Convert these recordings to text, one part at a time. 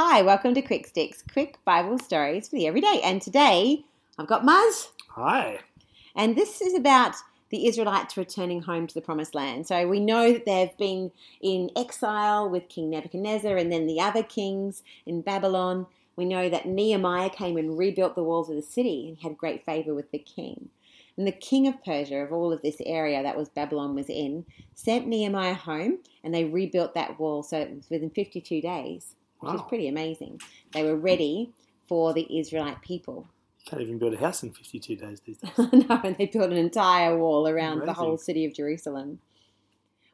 Hi, welcome to Quick Sticks, quick Bible stories for the everyday. And today I've got Muzz, Hi. and this is about the Israelites returning home to the promised land. So we know that they've been in exile with King Nebuchadnezzar and then the other kings in Babylon. We know that Nehemiah came and rebuilt the walls of the city and had great favor with the king. And the king of Persia, of all of this area that was Babylon was in, sent Nehemiah home and they rebuilt that wall. So it was within 52 days, which is Wow. pretty amazing. They were ready for the Israelite people. You can't even build a house in 52 days these days. no, and they built an entire wall around the whole city of Jerusalem.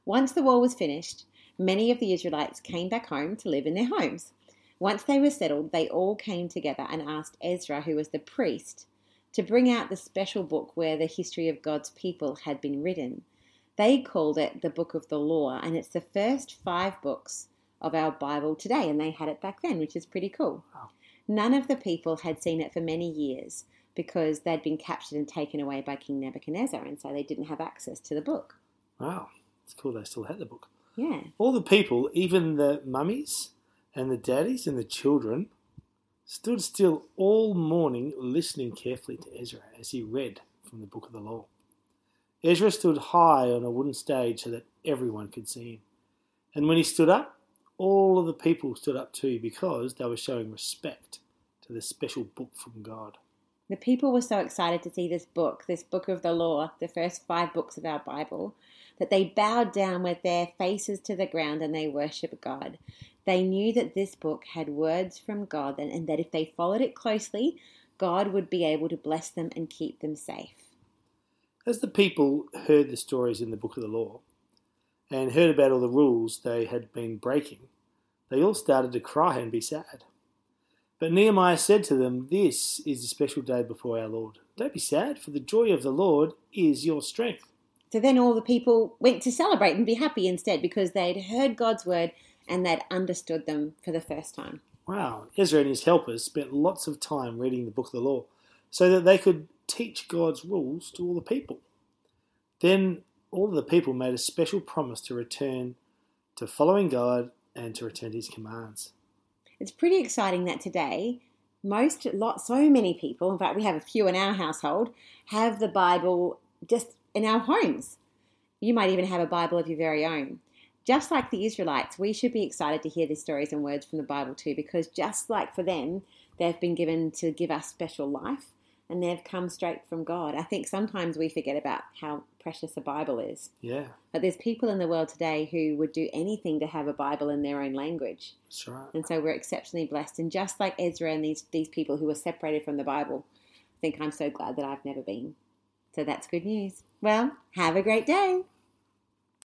Once the wall was finished, many of the Israelites came back home to live in their homes. Once they were settled, they all came together and asked Ezra, who was the priest, to bring out the special book where the history of God's people had been written. They called it the Book of the Law, and it's the first five books of our Bible today, and they had it back then, which is pretty cool. Wow. None of the people had seen it for many years because they'd been captured and taken away by King Nebuchadnezzar, and so they didn't have access to the book. Wow. It's cool they still had the book. Yeah. All the people, even the mummies and the daddies and the children, stood still all morning listening carefully to Ezra as he read from the book of the law. Ezra stood high on a wooden stage so that everyone could see him. And when he stood up, all of the people stood up too because they were showing respect to this special book from God. The people were so excited to see this book, this book of the law, the first five books of our Bible, that they bowed down with their faces to the ground and they worshiped God. They knew that this book had words from God and that if they followed it closely, God would be able to bless them and keep them safe. As the people heard the stories in the book of the law and heard about all the rules they had been breaking, they all started to cry and be sad. But Nehemiah said to them, This is a special day before our Lord. Don't be sad, for the joy of the Lord is your strength. So then all the people went to celebrate and be happy instead because they'd heard God's word and they'd understood them for the first time. Wow, Ezra and his helpers spent lots of time reading the book of the law so that they could teach God's rules to all the people. Then all of the people made a special promise to return to following God and to return his commands. It's pretty exciting that today, most, lot, so many people, in fact, we have a few in our household, have the Bible just in our homes. You might even have a Bible of your very own. Just like the Israelites, we should be excited to hear these stories and words from the Bible too, because just like for them, they've been given to give us special life and they've come straight from God. I think sometimes we forget about how precious a Bible is. Yeah, But there's people in the world today who would do anything to have a Bible in their own language. that's right. And so we're exceptionally blessed. And just like Ezra and these, these people who were separated from the Bible, I think I'm so glad that I've never been. So that's good news. Well, have a great day.